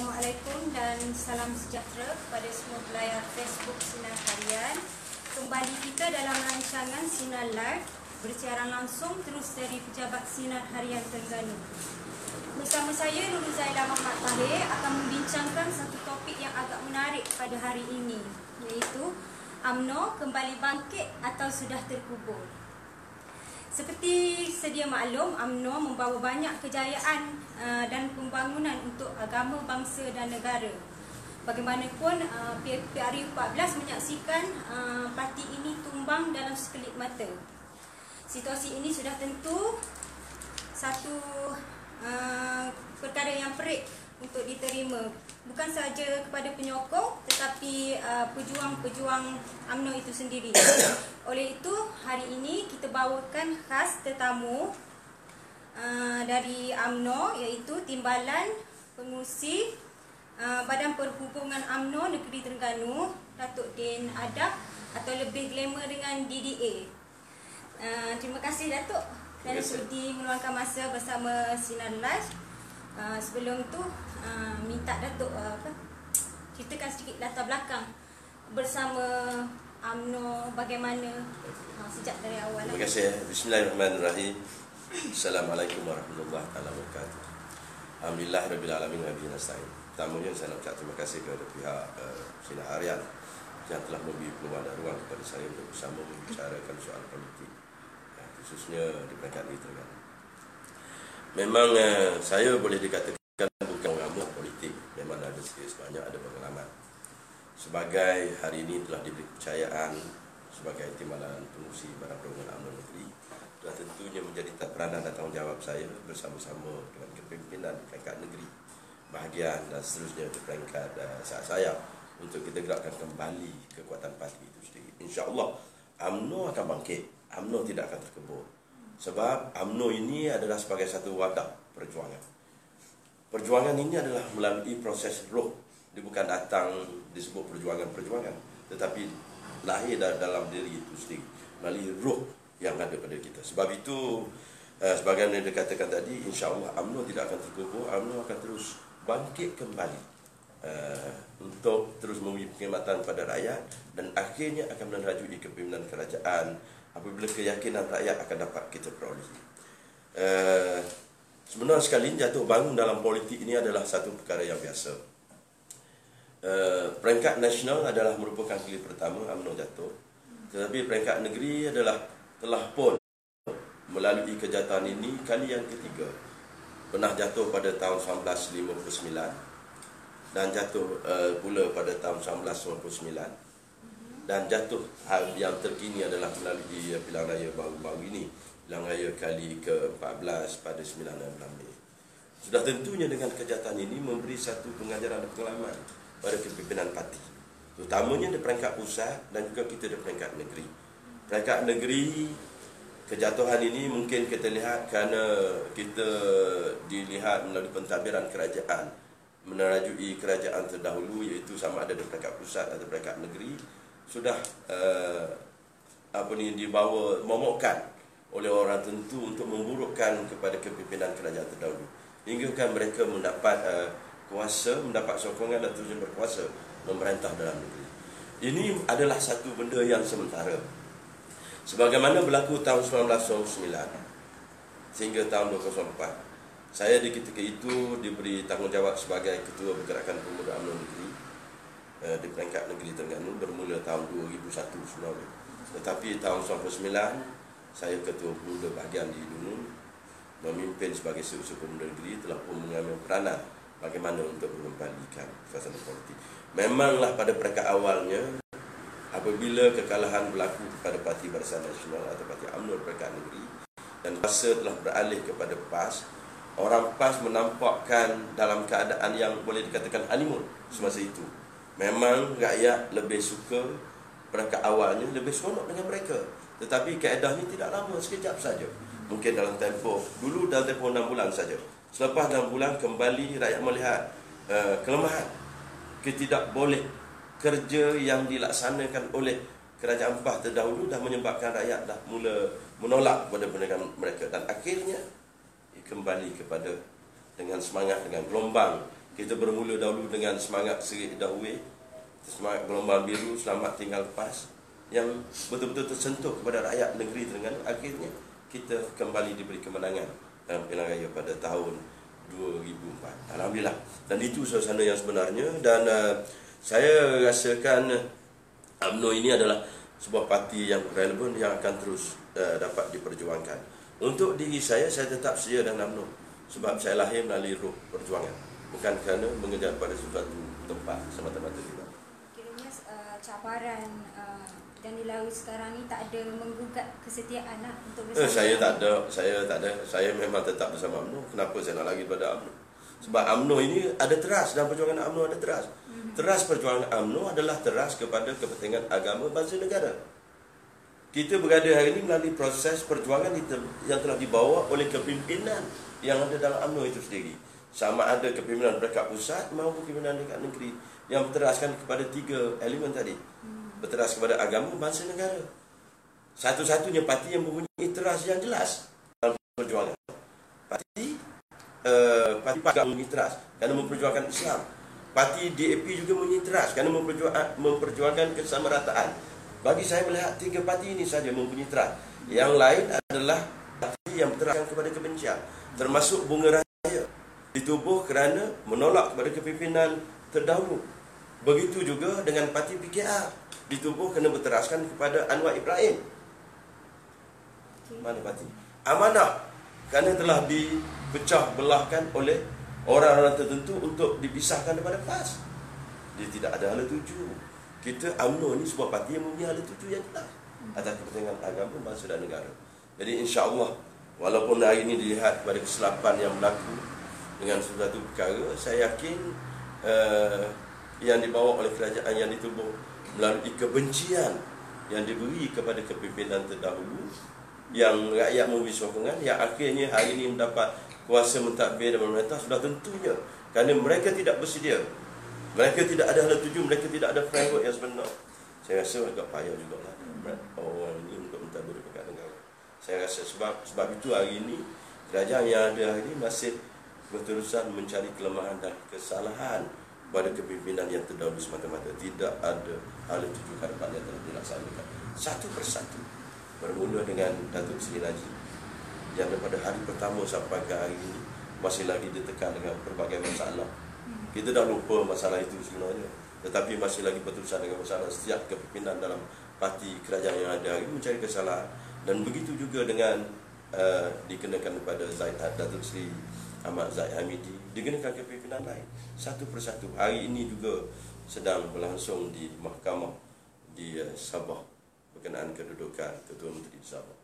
Assalamualaikum dan salam sejahtera kepada semua pelayar Facebook Sinar Harian. Kembali kita dalam rancangan Sinar Live bersiaran langsung terus dari Pejabat Sinar Harian Terengganu. Bersama saya Nurul Zaila Muhammad Tahir akan membincangkan satu topik yang agak menarik pada hari ini iaitu UMNO kembali bangkit atau sudah terkubur. Seperti sedia maklum, UMNO membawa banyak kejayaan uh, dan pembangunan untuk agama, bangsa dan negara. Bagaimanapun, uh, PRU 14 menyaksikan uh, parti ini tumbang dalam sekelip mata. Situasi ini sudah tentu satu perkara yang perik untuk diterima bukan sahaja kepada penyokong tetapi uh, pejuang-pejuang UMNO itu sendiri. Oleh itu hari ini kita bawakan khas tetamu uh, dari UMNO iaitu Timbalan Pengusi uh, Badan Perhubungan UMNO Negeri Terengganu Datuk Din Adab atau lebih glamour dengan DDA. Uh, terima kasih Datuk dan sudi meluangkan masa bersama Sinar Live. Uh, sebelum tu uh, minta Datuk uh, apa ceritakan sedikit latar belakang bersama UMNO bagaimana uh, sejak dari awal. Terima kasih. Ya. Bismillahirrahmanirrahim. Assalamualaikum warahmatullahi wabarakatuh. Alhamdulillah rabbil alamin wa bihi. Pertamanya saya nak ucap terima kasih kepada pihak uh, Sinar Harian yang telah memberi peluang dan ruang kepada saya untuk bersama membicarakan soal politik uh, khususnya di peringkat Terengganu. Memang uh, saya boleh dikatakan bukan mengamuk politik. Memang ada sikit sebanyak ada pengalaman. Sebagai hari ini telah diberi kepercayaan Sebagai timbalan pengusi Badan Perhubungan UMNO Negeri Telah tentunya menjadi peranan dan tanggungjawab saya Bersama-sama dengan kepimpinan peringkat negeri. Bahagian dan seterusnya di peringkat uh, saat saya Untuk kita gerakkan kembali kekuatan parti itu sendiri. InsyaAllah UMNO akan bangkit. UMNO tidak akan terkebur sebab UMNO ini adalah sebagai satu wadah perjuangan. Perjuangan ini adalah melalui proses roh. Dia bukan datang disebut perjuangan-perjuangan. Tetapi lahir dalam diri itu sendiri. Melalui roh yang ada pada kita. Sebab itu, uh, sebagaimana yang dikatakan tadi, insya Allah UMNO tidak akan terkubur. UMNO akan terus bangkit kembali. Uh, untuk terus memberi perkhidmatan kepada rakyat dan akhirnya akan menerajui kepimpinan kerajaan apabila keyakinan rakyat akan dapat kita peroleh. Uh, sebenarnya sekali jatuh bangun dalam politik ini adalah satu perkara yang biasa. Uh, peringkat nasional adalah merupakan kali pertama UMNO jatuh. Tetapi peringkat negeri adalah telah pun melalui kejatuhan ini kali yang ketiga. Pernah jatuh pada tahun 1959 dan jatuh uh, pula pada tahun 1999 dan jatuh hal yang terkini adalah melalui pilihan raya baru-baru ini. Pilihan raya kali ke-14 pada 9 Mei. Sudah tentunya dengan kejahatan ini memberi satu pengajaran dan pengalaman pada kepimpinan parti. Terutamanya di peringkat pusat dan juga kita di peringkat negeri. Peringkat negeri kejatuhan ini mungkin kita lihat kerana kita dilihat melalui pentadbiran kerajaan menerajui kerajaan terdahulu iaitu sama ada di peringkat pusat atau peringkat negeri sudah uh, apa ni dibawa momokkan oleh orang tentu untuk memburukkan kepada kepimpinan kerajaan terdahulu. Hingga kan mereka mendapat uh, kuasa mendapat sokongan dan terus berkuasa memerintah dalam negeri. Ini adalah satu benda yang sementara. Sebagaimana berlaku tahun 1999 sehingga tahun 2004 saya di ketika itu diberi tanggungjawab sebagai ketua pergerakan pemuda UMNO negeri Eh, di peringkat negeri Terengganu bermula tahun 2001 sebenarnya. Tetapi tahun 1999 saya ketua pemuda bahagian di Dunun memimpin sebagai seusaha pemuda negeri telah pun mengambil peranan bagaimana untuk mengembalikan suasana politik. Memanglah pada peringkat awalnya apabila kekalahan berlaku kepada Parti Barisan Nasional atau Parti UMNO peringkat negeri dan masa telah beralih kepada PAS, orang PAS menampakkan dalam keadaan yang boleh dikatakan honeymoon semasa itu Memang rakyat lebih suka perangkat awalnya lebih seronok dengan mereka. Tetapi keadaan ini tidak lama, sekejap saja. Mungkin dalam tempoh, dulu dalam tempoh 6 bulan saja. Selepas 6 bulan kembali rakyat melihat uh, kelemahan. Ketidak boleh kerja yang dilaksanakan oleh kerajaan PAH terdahulu dah menyebabkan rakyat dah mula menolak kepada pendidikan mereka. Dan akhirnya kembali kepada dengan semangat, dengan gelombang Kita bermula dahulu dengan semangat Seri Dahwe, semangat gelombang biru, selamat tinggal lepas yang betul-betul tersentuh kepada rakyat negeri Terengganu. Akhirnya kita kembali diberi kemenangan dalam pilihan raya pada tahun 2004. Alhamdulillah. Dan itu suasana yang sebenarnya dan uh, saya rasakan uh, UMNO ini adalah sebuah parti yang relevan yang akan terus uh, dapat diperjuangkan. Untuk diri saya, saya tetap setia dengan UMNO sebab saya lahir melalui roh perjuangan. Bukan kerana mengejar pada sesuatu tempat semata-mata tidak. Kiranya uh, cabaran uh, dan dilalui sekarang ni tak ada menggugat kesetiaan lah untuk Eh, bersama. saya tak ada, saya tak ada. Saya memang tetap bersama UMNO. Kenapa saya nak lagi pada UMNO? Sebab UMNO ini ada teras dan perjuangan UMNO ada teras. Teras perjuangan UMNO adalah teras kepada kepentingan agama bangsa negara. Kita berada hari ini melalui proses perjuangan yang telah dibawa oleh kepimpinan yang ada dalam UMNO itu sendiri. Sama ada kepimpinan dekat pusat maupun kepimpinan dekat negeri yang berteraskan kepada tiga elemen tadi. Berteras kepada agama bangsa negara. Satu-satunya parti yang mempunyai teras yang jelas dalam perjuangan. Parti uh, parti Pakar mempunyai teras kerana memperjuangkan Islam. Parti DAP juga mempunyai teras kerana memperjuangkan, memperjuangkan kesamarataan. Bagi saya melihat tiga parti ini saja mempunyai teras. Yang lain adalah parti yang berteraskan kepada kebencian. Termasuk Bunga Raya ditubuh kerana menolak kepada kepimpinan terdahulu. Begitu juga dengan parti PKR ditubuh kerana berteraskan kepada Anwar Ibrahim. Mana parti? Amanah kerana telah dipecah belahkan oleh orang-orang tertentu untuk dipisahkan daripada PAS. Dia tidak ada hala tuju. Kita UMNO ni sebuah parti yang mempunyai hala tuju yang jelas atas kepentingan agama, bangsa dan negara. Jadi insya-Allah walaupun hari ini dilihat kepada kesilapan yang berlaku dengan sesuatu perkara, saya yakin uh, yang dibawa oleh kerajaan yang ditubuh melalui kebencian yang diberi kepada kepimpinan terdahulu yang rakyat memberi sokongan yang akhirnya hari ini mendapat kuasa mentadbir dan memerintah sudah tentunya kerana mereka tidak bersedia. Mereka tidak ada hala tuju mereka tidak ada framework yang sebenar. Saya rasa agak payah jugalah orang ini untuk mentadbir dekat negara. Saya rasa sebab sebab itu hari ini kerajaan yang ada hari ini masih berterusan mencari kelemahan dan kesalahan pada kepimpinan yang terdahulu semata-mata. Tidak ada hala tuju harapan yang telah dilaksanakan. Satu persatu bermula dengan Datuk Seri Najib yang daripada hari pertama sampai ke hari ini masih lagi ditekan dengan berbagai masalah. Kita dah lupa masalah itu sebenarnya tetapi masih lagi berterusan dengan masalah setiap kepimpinan dalam parti kerajaan yang ada ini mencari kesalahan. Dan begitu juga dengan uh, dikenakan kepada Zaid Datuk Seri Ahmad Zaid Hamidi dikenakan kepimpinan lain. Satu persatu. Hari ini juga sedang berlangsung di mahkamah di uh, Sabah. Berkenaan kedudukan Ketua Menteri di Sabah.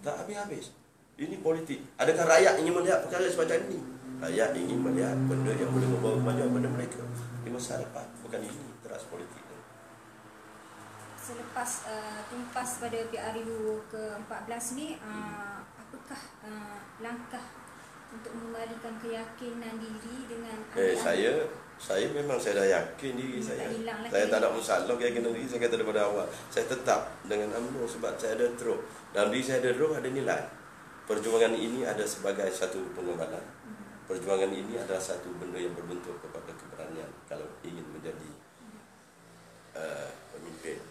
Tak habis-habis. Ini politik. Adakah rakyat ingin melihat perkara semacam ini? Rakyat ingin melihat benda yang boleh membawa kemajuan pada mereka di masa depan. Bukan ini teras politik Selepas uh, tumpas pada PRU ke-14 ni, uh, apakah uh, langkah untuk mengembalikan keyakinan diri dengan eh ahli-ahli? saya saya memang saya dah yakin diri Hmm, saya. tak saya tak nak masalah keyakinan diri saya kata daripada awal. Saya tetap dengan UMNO sebab saya ada roh dalam diri saya ada roh ada nilai. Perjuangan ini ada sebagai satu pengembangan perjuangan ini adalah satu benda yang berbentuk kepada keberanian kalau ingin menjadi uh, pemimpin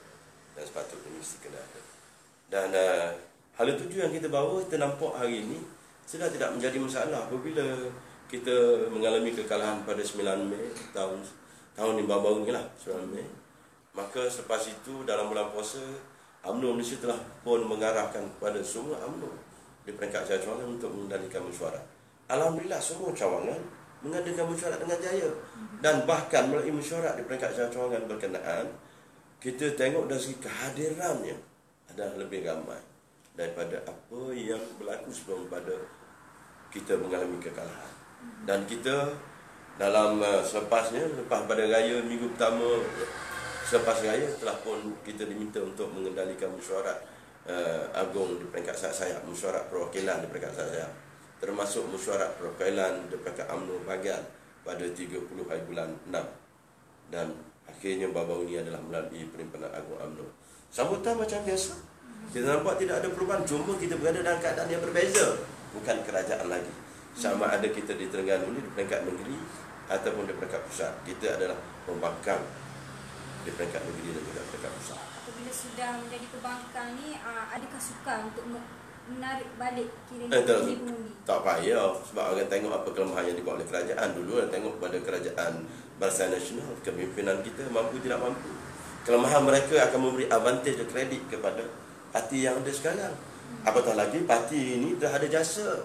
dan sepatutnya mesti kena ada. Dan uh, hal tuju yang kita bawa kita nampak hari ini sudah tidak menjadi masalah apabila kita mengalami kekalahan pada 9 Mei tahun tahun yang baru-baru ni lah 9 Mei. Maka selepas itu dalam bulan puasa UMNO Malaysia telah pun mengarahkan kepada semua UMNO di peringkat cawangan untuk mengendalikan mesyuarat. Alhamdulillah semua cawangan mengadakan mesyuarat dengan jaya. Dan bahkan melalui mesyuarat di peringkat cawangan berkenaan kita tengok dari segi kehadirannya ada lebih ramai daripada apa yang berlaku sebelum pada kita mengalami kekalahan. Dan kita dalam uh, selepasnya lepas pada raya minggu pertama selepas raya telah pun kita diminta untuk mengendalikan mesyuarat uh, agung di peringkat sayap-sayap mesyuarat perwakilan di peringkat sayap. Termasuk mesyuarat perwakilan di peringkat UMNO bahagian pada 30 hari bulan 6 dan akhirnya baru ini adalah melalui Perhimpunan Agung UMNO sambutan macam biasa. Kita nampak tidak ada perubahan cuma kita berada dalam keadaan yang berbeza bukan kerajaan lagi. Sama ada kita di Terengganu ni di peringkat negeri ataupun di peringkat pusat. Kita adalah pembangkang di peringkat negeri dan juga peringkat pusat. Apabila sudah menjadi pembangkang ni, uh, adakah sukar untuk me- menarik balik kira Eh, tak, tak payah. Sebab orang tengok apa kelemahan yang dibuat oleh kerajaan. Dulu orang tengok pada kerajaan Barisan Nasional kepimpinan kita mampu tidak mampu. Kelemahan mereka akan memberi advantage dan kredit kepada parti yang ada sekarang apatah lagi parti ini dah ada jasa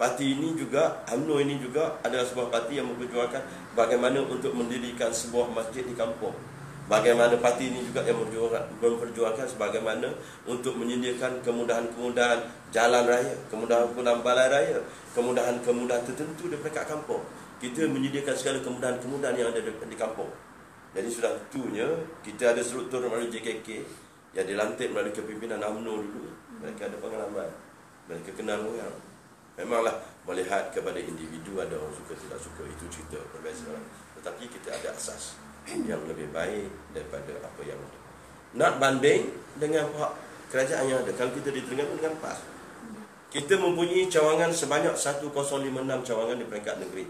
parti ini juga UMNO ini juga adalah sebuah parti yang memperjuangkan bagaimana untuk mendirikan sebuah masjid di kampung Bagaimana parti ini juga yang memperjuangkan, sebagaimana untuk menyediakan kemudahan-kemudahan jalan raya, kemudahan-kemudahan balai raya, kemudahan-kemudahan tertentu di peringkat kampung. Kita menyediakan segala kemudahan-kemudahan yang ada di kampung. Jadi sudah tentunya kita ada struktur melalui JKK yang dilantik melalui kepimpinan UMNO dulu. Mereka ada pengalaman. Mereka kenal orang. Memanglah melihat kepada individu ada orang suka tidak suka itu cerita berbeza. Tetapi kita ada asas yang lebih baik daripada apa yang ada. Nak banding dengan pihak kerajaan yang ada. Kalau kita di Terengganu dengan PAS. Kita mempunyai cawangan sebanyak 1056 cawangan di peringkat negeri.